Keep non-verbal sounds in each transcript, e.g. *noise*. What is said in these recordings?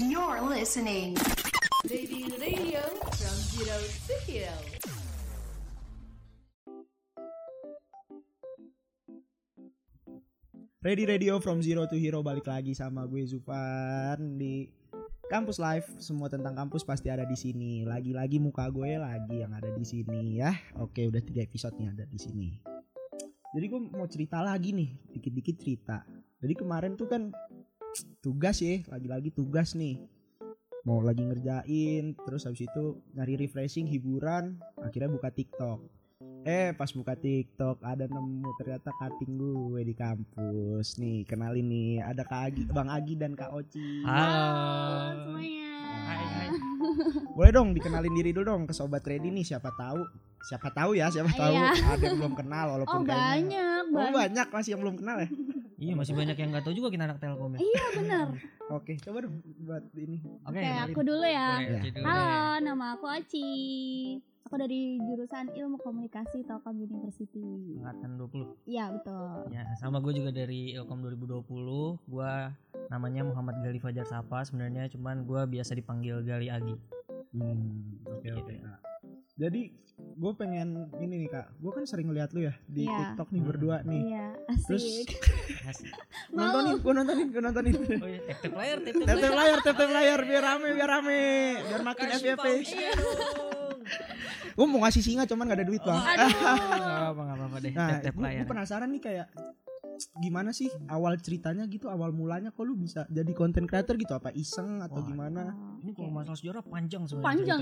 You're listening. Lady Radio from Zero to Hero. Ready Radio from Zero to Hero balik lagi sama gue Zufan di Kampus Live. Semua tentang kampus pasti ada di sini. Lagi-lagi muka gue lagi yang ada di sini ya. Oke, udah tiga episode nih ada di sini. Jadi gue mau cerita lagi nih, dikit-dikit cerita. Jadi kemarin tuh kan tugas ya, lagi-lagi tugas nih. Mau lagi ngerjain, terus habis itu nyari refreshing, hiburan, akhirnya buka TikTok. Eh pas buka TikTok ada nemu ternyata cutting gue di kampus nih kenalin nih ada Kak Agi, Bang Agi dan Kak Oci. Halo semuanya. Hai, hai. *laughs* Boleh dong dikenalin diri dulu dong ke sobat ready nih siapa tahu siapa tahu ya siapa tahu Iya. ada yang belum kenal walaupun Oh kayaknya banyak, Oh banyak. banyak masih yang belum kenal ya. Iya masih banyak yang nggak tahu juga kita anak Telkom ya. Iya bener. *laughs* Oke coba dong buat ini. Oke. Kenalin. aku dulu ya. Ya. Halo, nama aku Oci. Aku dari jurusan Ilmu Komunikasi Telkom University. Angkatan 20. Iya betul. Ya, sama gue juga dari Ilkom 2020. Gua namanya Muhammad Gali Fajar Sapa sebenarnya cuman gua biasa dipanggil Gali Agi. Hmm, oke Gitu. oke Kak. Jadi gue pengen ini nih kak, gue kan sering lihat lu ya di Iya. TikTok nih Hmm. berdua nih. Iya, Terus asik. Asik. *laughs* nontonin, gue nontonin, gue nontonin. Oh iya, tap tap layar, tap tap layar, tap tap layar, biar rame, biar rame, biar makin FYP. Iya. *laughs* Gue mau ngasih singa, cuman gak ada duit bang. Nggak apa-apa, nggak apa-apa deh. Nah, gue penasaran nih kayak gimana sih awal ceritanya gitu, awal mulanya kok lu bisa jadi content creator gitu? Apa iseng atau Wah. gimana? Ini kalau masalah sejarah panjang sebenarnya. panjang.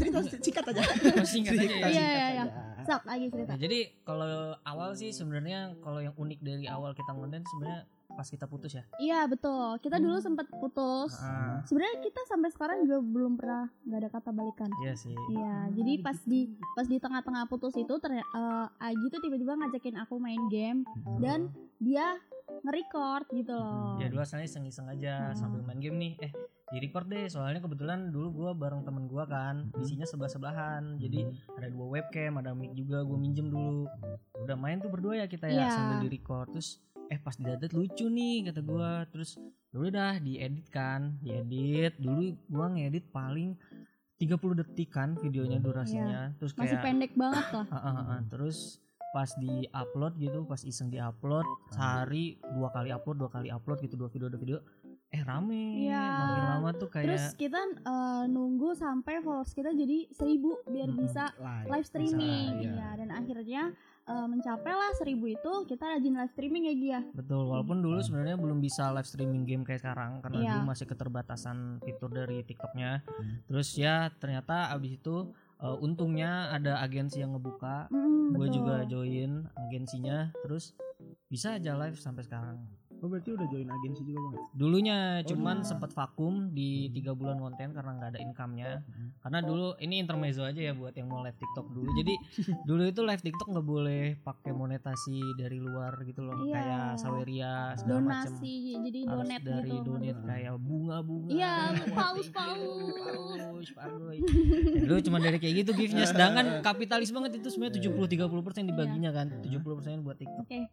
Cerita singkat aja. *laughs* Singkat aja ya. Iya, singkat iya, iya. aja. Sok lagi cerita. Nah, jadi kalau awal sih sebenarnya kalau yang unik dari awal kita konten sebenarnya pas kita putus ya. Iya betul. Kita dulu sempat putus. Ah, Sebenarnya kita sampai sekarang juga belum pernah nggak ada kata balikan. iya sih. Iya, jadi pas di pas di tengah-tengah putus itu ternyata Agi tuh tiba-tiba ngajakin aku main game dan dia nge-record gitu loh. Ya dulu asalnya iseng-iseng aja Hmm. sambil main game nih. Eh, di record deh. Soalnya kebetulan dulu gua bareng temen gua kan, Hmm. isinya sebelah-sebelahan. Jadi ada dua webcam, ada mic juga, gua minjem dulu. Udah main tuh berdua ya kita ya Iya. sambil di record. Terus eh pas didadet lucu nih kata gua. Terus dulu dah diedit kan, diedit. Dulu gua ngedit paling 30 detik kan videonya durasinya. Terus Iya. Masih kayak pendek banget loh. Ah, ah, ah. terus pas di upload gitu pas iseng di upload sehari dua kali upload dua kali upload gitu dua video dua video eh rame Iya. makin lama tuh Terus kayak kita eh, nunggu sampai followers kita jadi seribu biar Mm-mm. bisa live streaming. Bisa, iya. Iya, dan akhirnya eh, mencapailah seribu itu kita rajin live streaming ya Gia. betul walaupun dulu sebenarnya belum bisa live streaming game kayak sekarang karena Iya. dulu masih keterbatasan fitur dari TikToknya Hmm. terus ya ternyata abis itu eh, untungnya ada agensi yang ngebuka Mm, gue juga join agensinya terus bisa aja live sampai sekarang Oh berarti udah join agensi juga bang? Dulunya Oh, cuman iya. sempat vakum di tiga bulan konten karena nggak ada income-nya. Karena dulu ini intermezzo aja ya buat yang mau live TikTok dulu. Jadi *laughs* dulu itu live TikTok nggak boleh pakai monetasi dari luar gitu loh, Iya. kayak Saweria segala macem. donasi jadi Harus donate dari gitu. donate kayak bunga-bunga. Iya, you, paus, paus. paus, paus. Ya, dulu cuma dari kayak gitu giftnya. *laughs* Sedangkan kapitalis banget itu sebenarnya 70-30% dibaginya kan. 70% buat TikTok. Oke. *laughs*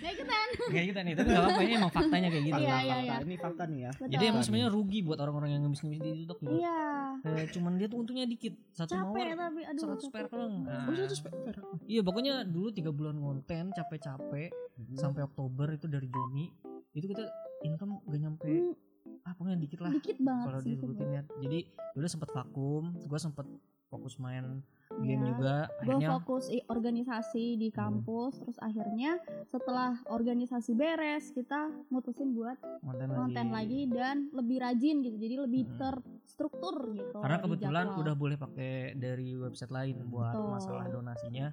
Nggak ikutan. Kayak kita nih, tapi nggak apa-apa ini emang faktanya kayak gitu. Fakta, Iya, iya, fakta. iya. Ini fakta nih ya. Betul. Jadi emang sebenarnya rugi buat orang-orang yang ngemis-ngemis di TikTok gitu. Iya. Kayak cuman dia tuh untungnya dikit. Satu Capek mawar tapi aduh. 100 capek. per doang. Nah, Oh spare. Iya pokoknya dulu tiga bulan konten capek-capek sampai Oktober itu dari Juni itu kita income gak nyampe Hmm, ah pokoknya dikit lah dikit banget kalau sih. disebutin ya. Jadi dulu sempet vakum, gue sempet fokus main game Iya. juga. gue Akhirnya fokus i- organisasi di kampus terus akhirnya setelah organisasi beres kita mutusin buat konten, konten lagi dan lebih rajin gitu jadi lebih Hmm. terstruktur gitu Karena kebetulan jadwal. udah boleh pakai dari website lain buat Betul. masalah donasinya.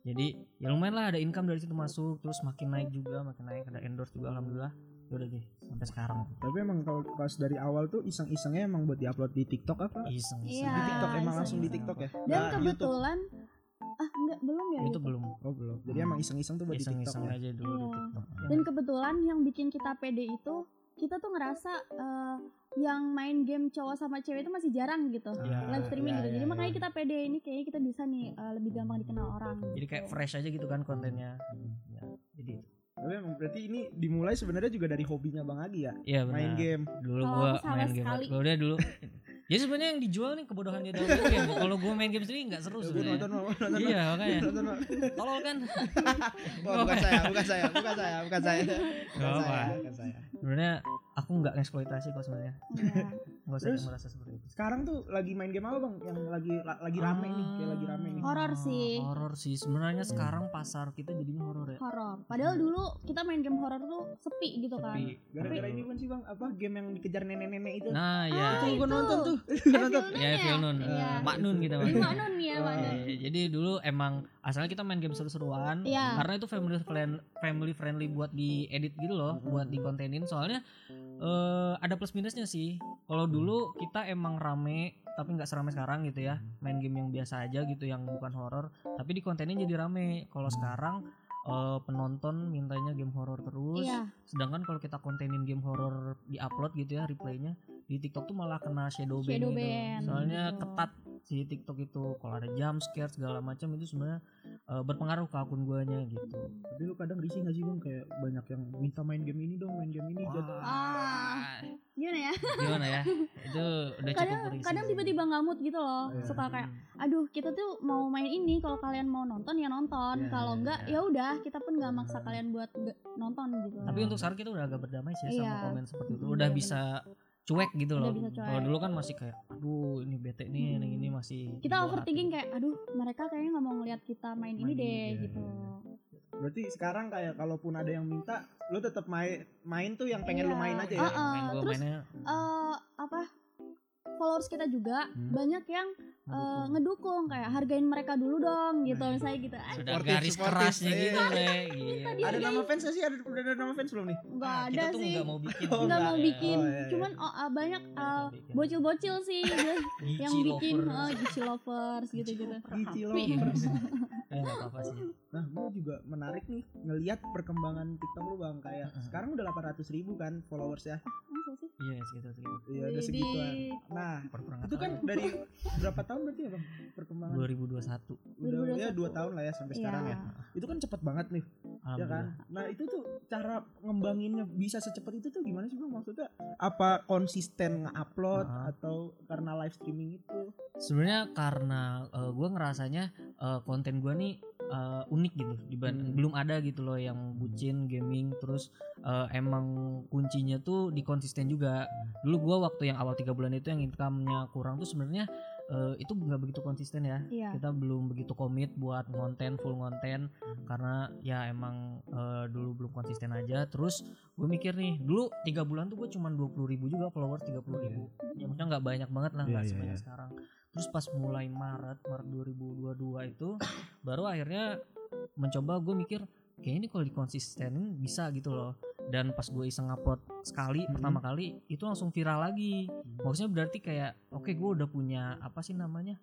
Jadi ya lumayan lah ada income dari situ masuk, terus makin naik juga, makin naik ada endorse juga alhamdulillah. Ya udah deh sampai sekarang. Tapi emang kalau pas dari awal tuh iseng-isengnya emang buat diupload di TikTok apa? Iseng. Iya. Di TikTok emang iseng-iseng. langsung di TikTok ya? dan YouTube. kebetulan ah enggak belum ya Itu YouTube? belum. Oh belum. Jadi emang iseng-iseng tuh buat di TikTok Iseng-iseng ya? aja dulu di Iya. TikTok. dan kebetulan yang bikin kita pede itu kita tuh ngerasa eh, yang main game cowok sama cewek itu masih jarang gitu Iya, live streaming iya, gitu iya, jadi iya. makanya kita pede ini kayaknya kita bisa nih eh, lebih gampang dikenal orang Jadi kayak gitu. fresh aja gitu kan kontennya. Ya, jadi Tapi emang berarti ini dimulai sebenarnya juga dari hobinya Bang Agi ya, Iya benar. main game. Dulu Kalau gua main game. Kalau dia dulu Jadi *laughs* sebenarnya yang dijual nih kebodohan dia dalam main game. Kalau gua main game sendiri nggak seru Gue sebenarnya. nonton nonton nonton. Iya makanya. Nonton. Tolol kan. *laughs* Wah, bukan saya, bukan saya, bukan saya, bukan saya. Bukan saya, bukan saya. Sebenarnya aku nggak eksploitasi kok sebenarnya. Iya. Nggak usah Terus? merasa seperti itu. Sekarang tuh lagi main game apa Bang? Yang lagi la- lagi rame nih, kayak lagi rame nih. Horor sih. Ah, Horor sih. Sebenarnya sekarang pasar kita jadinya horor ya. horor padahal dulu kita main game horor tuh sepi gitu kan Tapi Gara-gara ini bukan sih Bang, apa game yang dikejar nenek-nenek itu? Nah ya. Ah, itu gue itu. nonton tuh. Eh, nonton. Ya, Vilnun. Iya. Maknun kita Iya, Mak. Maknun ya Maknun Eh, jadi dulu emang asalnya kita main game seru-seruan Iya. karena itu family friend, family friendly buat diedit gitu loh, buat dikontenin. Soalnya eh ada plus minusnya sih. Kalau dulu kita emang rame tapi nggak seramai sekarang gitu ya, main game yang biasa aja gitu yang bukan horor, tapi dikontenin jadi rame. Kalau sekarang eh, penonton mintanya game horor terus, iya. Sedangkan kalau kita kontenin game horor di upload gitu ya replaynya di TikTok tuh malah kena shadow ban Shadow gitu. ban, Soalnya gitu. ketat si TikTok itu. Kalau ada jump scare segala macam itu sebenarnya eh, berpengaruh ke akun guanya gitu. Tapi lu kadang risih gak sih Bang kayak banyak yang minta main game ini dong, main game ini. Jatuh- Ah. gimana ya Gimana ya? Itu udah cukup kadang risih kadang tiba-tiba ngamut gitu loh Iya. suka kayak aduh kita tuh mau main ini kalau kalian mau nonton ya nonton Iya, kalau enggak ya udah kita pun nggak maksa kalian buat nggak nonton gitu Tapi untuk sekarang kita udah agak berdamai sih sama Iya. komen seperti itu. Iya, Udah bener. bisa cuek gitu loh. Kalau dulu kan masih kayak aduh ini bete nih, Hmm. ini masih kita overthinking hati. kayak aduh mereka kayaknya nggak mau ngeliat kita main, ini Main deh ini, iya, gitu iya, Berarti sekarang kayak kalaupun ada yang minta, lu tetap main main tuh yang pengen lu Iya. main aja Iya, ya. Ah, main gua terus, mainnya Eh, apa followers kita juga Hmm. banyak yang eh, ngedukung. ngedukung kayak hargain mereka dulu dong gitu Nah, misalnya gitu ah, sudah Sportif, garis sportif. kerasnya Iya. gitu le Gila. Dia Ada nama fans sih? Ada udah ada nama fans belum nih? nggak Ah, ada kita tuh sih nggak mau bikin *laughs* Oh, nggak mau enggak. bikin Oh, iya, iya. cuman oh, ah, banyak ah, bocil-bocil sih *laughs* gitu, yang Gici bikin oh, gici lovers gitu-gitu Gici Tapi- lovers. *laughs* Eh, nggak apa-apa sih Nah, gue juga menarik nih ngelihat perkembangan TikTok lu bang. Kayak sekarang udah 800 ribu kan followers ya. Sih? iya segitu segitu Iya, udah segituan. Nah, itu kan dari berapa tahun berarti ya bang perkembangan? 2021 Udah ya 2021. dua tahun lah ya sampai sekarang ya. Itu kan cepet banget nih, ya kan? Nah itu tuh cara ngembanginnya bisa secepat itu tuh gimana sih bang? Maksudnya apa konsisten nge-upload Ah. atau karena live streaming itu? sebenarnya karena gue ngerasanya eh, konten gue nih eh, unik gitu diban- Hmm. belum ada gitu loh yang bucin gaming terus eh, emang kuncinya tuh di konsisten juga dulu gue waktu yang awal tiga bulan itu yang income-nya kurang tuh sebenarnya eh, itu nggak begitu konsisten ya. Iya. kita belum begitu komit buat konten full konten karena ya emang eh, dulu belum konsisten aja. Terus gue mikir nih dulu tiga bulan tuh gue cuma dua puluh ribu juga followers tiga puluh ribu. Ya maksudnya nggak banyak banget lah nggak iya, sebanyak iya. sekarang. Terus pas mulai Maret Maret 2022 itu baru akhirnya mencoba gue mikir kayaknya ini kalau dikonsistenin bisa gitu loh dan pas gue iseng upload sekali Mhm. pertama kali itu langsung viral lagi maksudnya berarti kayak oke gue udah punya apa sih namanya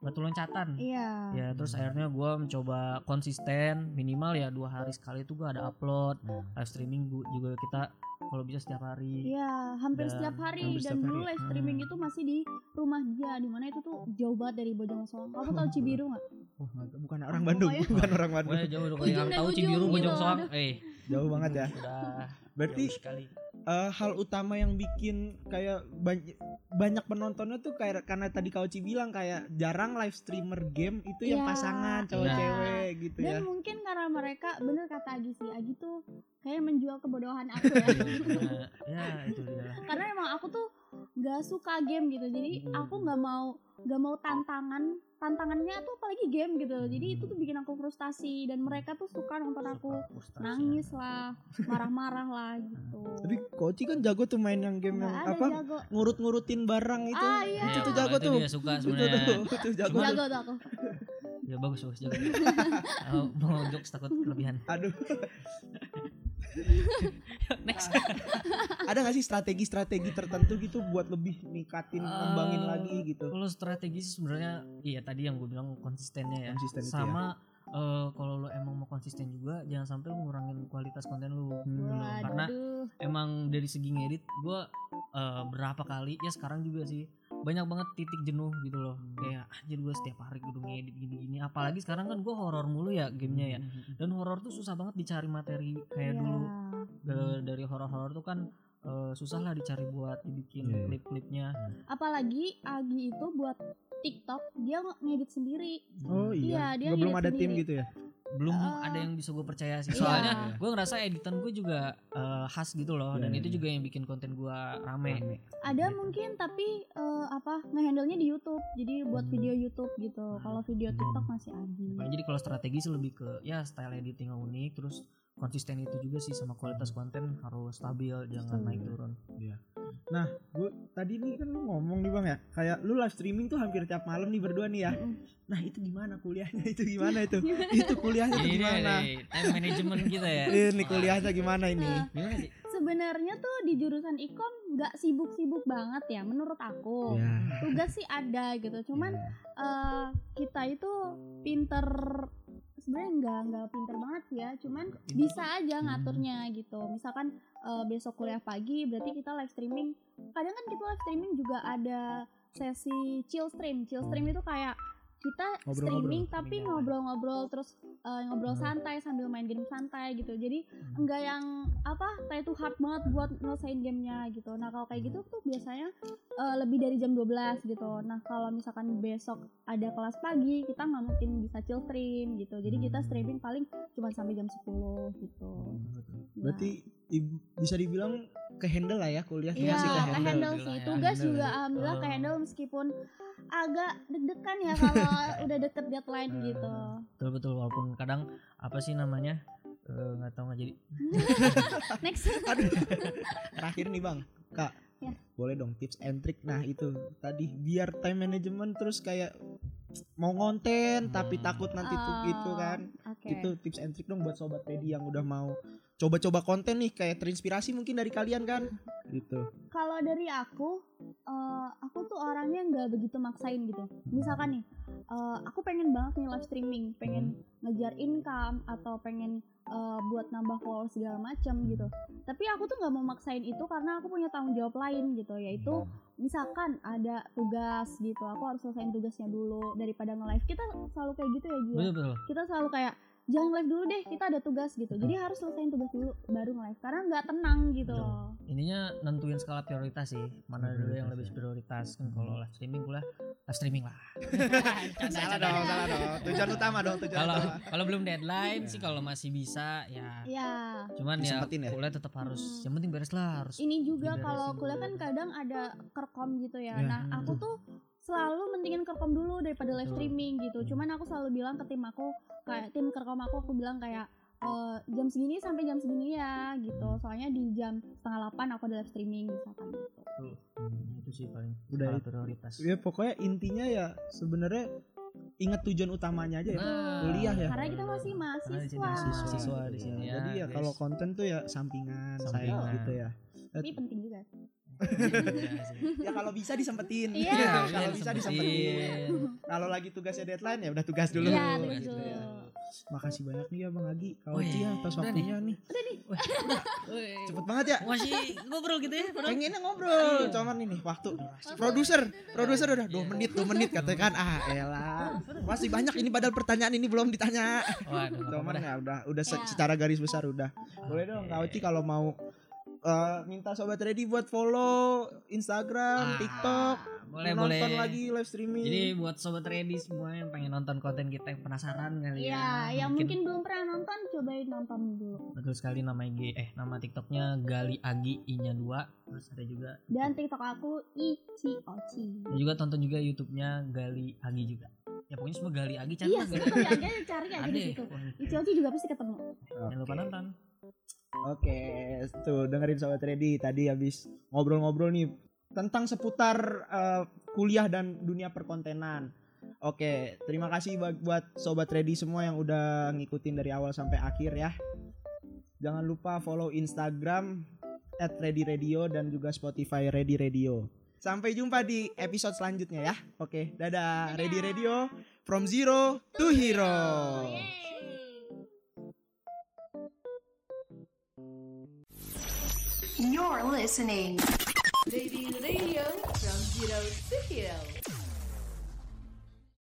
batu loncatan Iya. ya terus akhirnya gue mencoba konsisten minimal ya dua hari sekali tuh gue ada upload live streaming gua- juga kita kalau bisa setiap hari Iya, hampir Dan setiap hari hampir dan setiap dulu hari. live streaming Hmm. itu masih di rumah dia di mana itu tuh jauh banget dari Bojongsong. Kamu tahu Cibiru nggak? Oh, bukan orang Bandung, bukan orang Bandung. Pokoknya jauh dong yang tahu Cibiru Bojong Soang aduh. eh Jauh banget ya. udah Berarti jauh sekali eh, hal utama yang bikin kayak banyak banyak penontonnya tuh kayak karena tadi Kauci bilang kayak jarang live streamer game itu yang Iya, pasangan cowok-cewek gitu ya. Dan mungkin karena mereka bener kata Agi sih, Agi tuh kayak menjual kebodohan aku ya. Iya, ya itu dia karena emang aku tuh nggak suka game gitu. Jadi Hmm. aku nggak mau nggak mau tantangan tantangannya tuh apalagi game gitu. Jadi itu tuh bikin aku frustasi dan mereka tuh suka nonton aku nangis lah, marah-marah lah *laughs* gitu. Tapi Kauci kan jago tuh main yang game yang ada apa jago. ngurut-ngurutin barang itu. Ah, iya. Itu tuh jago tuh. dia suka Itu sebenarnya *laughs* tuh, itu jago. Cuman- Jago tuh aku. ya bagus bagus jago *laughs* Oh, mau jokes takut kelebihan Aduh, *laughs* next ada gak sih strategi-strategi tertentu gitu buat lebih ningkatin, ngembangin Eh, lagi gitu? kalau strategi sih sebenarnya iya tadi yang gue bilang konsistennya ya Konsisten ya. sama eh, kalau lo emang mau konsisten juga jangan sampai lo ngurangin kualitas konten lo Hmm. gitu karena emang dari segi ngedit gue berapa kali ya sekarang juga sih banyak banget titik jenuh gitu loh kayak anjir gue setiap hari gue ngedit gini-gini apalagi sekarang kan gue horor mulu ya gamenya ya dan horor tuh susah banget dicari materi kayak Iya. dulu Da- dari horor-horor tuh kan eh, susah lah dicari buat dibikin Iya. klip-klipnya apalagi Agi itu buat TikTok dia nge- ngedit sendiri Oh Iya, iya. dia belum ada tim sendiri. gitu ya? Belum Eh, ada yang bisa gue percaya sih. Iya. soalnya gue ngerasa editan gue juga eh, khas gitu loh. Dan Iya, itu iya. juga yang bikin konten gue rame. Rame. ada Gitu. mungkin tapi eh, apa ngehandle-nya di YouTube. Jadi buat Hmm. video YouTube gitu. Kalau video TikTok masih Makanya jadi kalau strategi sih lebih ke ya style editing yang unik. Terus konsisten itu juga sih sama kualitas konten harus stabil jangan naik turun. Nah, gue tadi nih kan lu ngomong nih bang ya, kayak lu live streaming tuh hampir tiap malam nih berdua nih ya. Mm. Nah itu gimana kuliahnya? *laughs* Itu gimana itu? itu kuliahnya tuh Ini gimana? nih time management kita ya. Ini kuliahnya gimana ini? Nah, Gimana sih? sebenarnya tuh di jurusan ikom nggak sibuk-sibuk banget ya menurut aku Ya. tugas sih ada gitu cuman eh, kita itu pinter sebenarnya nggak nggak pinter banget ya. Cuman bisa aja ngaturnya gitu. Misalkan eh, besok kuliah pagi berarti kita live streaming. Kadang kan kita live streaming juga ada sesi chill stream. Chill stream itu kayak kita Ngobrol-ngobrol. streaming tapi Streaming ngobrol-ngobrol terus eh, ngobrol Hmm. santai sambil main game santai gitu jadi enggak yang apa kayak itu hard banget buat nyelesain gamenya gitu nah kalau kayak gitu tuh biasanya eh, lebih dari jam 12 gitu nah kalau misalkan besok ada kelas pagi kita nggak mungkin bisa chill stream gitu jadi kita Hmm. streaming paling cuma sampai jam 10 gitu Nah, Berarti i- bisa dibilang ke handle lah ya kuliah Iya, masih ke ke handle. sih. ya, Tugas handle juga ya. alhamdulillah ke Oh. handle meskipun agak deg-degan ya kalau *laughs* udah deket deadline gitu. Betul betul walaupun kadang apa sih namanya eh, nggak tahu nggak jadi. *laughs* Next. *laughs* Aduh. Terakhir nih bang, kak. Ya. Boleh dong tips and trick. Nah itu tadi biar time management terus kayak mau ngonten tapi Hmm. takut nanti tuh Oh, gitu kan. Oke. Itu tips and trick dong buat sobat ready yang udah mau coba-coba konten nih kayak terinspirasi mungkin dari kalian kan gitu Kalau dari aku, eh, aku tuh orangnya nggak begitu maksain gitu. Misalkan nih, eh, aku pengen banget nih live streaming, pengen ngejar income atau pengen eh, buat nambah follower segala macam gitu. Tapi aku tuh nggak mau maksain itu karena aku punya tanggung jawab lain gitu, yaitu misalkan ada tugas gitu, aku harus selesaiin tugasnya dulu daripada nge-live. Kita selalu kayak gitu ya betul. Kita selalu kayak jangan live dulu deh, kita ada tugas gitu. Jadi harus selesaiin tugas dulu baru nge-live karena nggak tenang gitu loh. Ininya nentuin skala prioritas sih. Mana dulu yang lebih prioritas kan kalau live streaming pula live streaming lah. *laughs* Salah dong salah dong tujuan utama dong tujuan Kalau utama kalau belum deadline sih kalau masih bisa ya. Ya, Cuman ya Disempetin ya? kuliah tetap harus Hmm. yang penting beres lah harus. ini juga kalau kuliah kan kadang ada kerkom gitu ya. Ya, nah, aku tuh selalu mentingin kerkom dulu daripada live streaming gitu. Cuman aku selalu bilang ke tim aku kayak tim kerkom aku aku bilang kayak eh, jam segini sampai jam segini ya gitu. Soalnya di jam setengah delapan aku ada live streaming misalkan gitu. Hmm, itu sih paling Udah prioritas. ya pokoknya intinya ya sebenarnya ingat tujuan utamanya aja ya Nah, kuliah ya Karena kita masih mahasiswa. mahasiswa. Siswa di sini ya, jadi ya kalau konten tuh ya sampingan, saya Sampingan. gitu ya Tapi penting juga. Iya ya kalau bisa disempetin. Iya. kalau bisa disempetin. kalau lagi tugasnya deadline ya udah tugas dulu. Iya, tugas tugas dulu. dulu. makasih banyak nih ya bang Agi. Kau Wih, ya atas udah waktunya nih. Wih, cepet banget ya. Masih ngobrol gitu ya pengennya ngobrol. Cuman ini waktu. Produser produser udah dua menit dua menit katakan. Ah elah. Masih banyak ini padahal pertanyaan ini belum ditanya. Waduh, cuman ya udah udah se- secara garis besar udah. Boleh dong Kak Uci kalau mau eh, minta sobat ready buat follow Instagram, Ah, TikTok, boleh nonton boleh. lagi live streaming. Jadi buat sobat ready semua yang pengen nonton konten kita yang penasaran kali Iya, ya. yang mungkin belum pernah nonton cobain nonton dulu. betul sekali nama IG eh nama TikToknya Gali Agi I-nya 2 terus ada juga Dan TikTok aku Ichi Ochi. ada juga tonton juga YouTube-nya Gali Agi juga. Ya pokoknya semua Gali Agi cari Iya, Gali Agi. aja cari aja di situ. Ichi Ochi juga pasti ketemu. Jangan lupa nonton. Oke, tuh dengerin sobat ready tadi habis ngobrol-ngobrol nih tentang seputar eh, kuliah dan dunia perkontenan. Oke, terima kasih buat, sobat ready semua yang udah ngikutin dari awal sampai akhir ya. Jangan lupa follow Instagram @readyradio dan juga Spotify Ready Radio. Sampai jumpa di episode selanjutnya ya. Oke, dadah. Ready Radio from zero to hero. You're listening Baby Radio from zero to hero.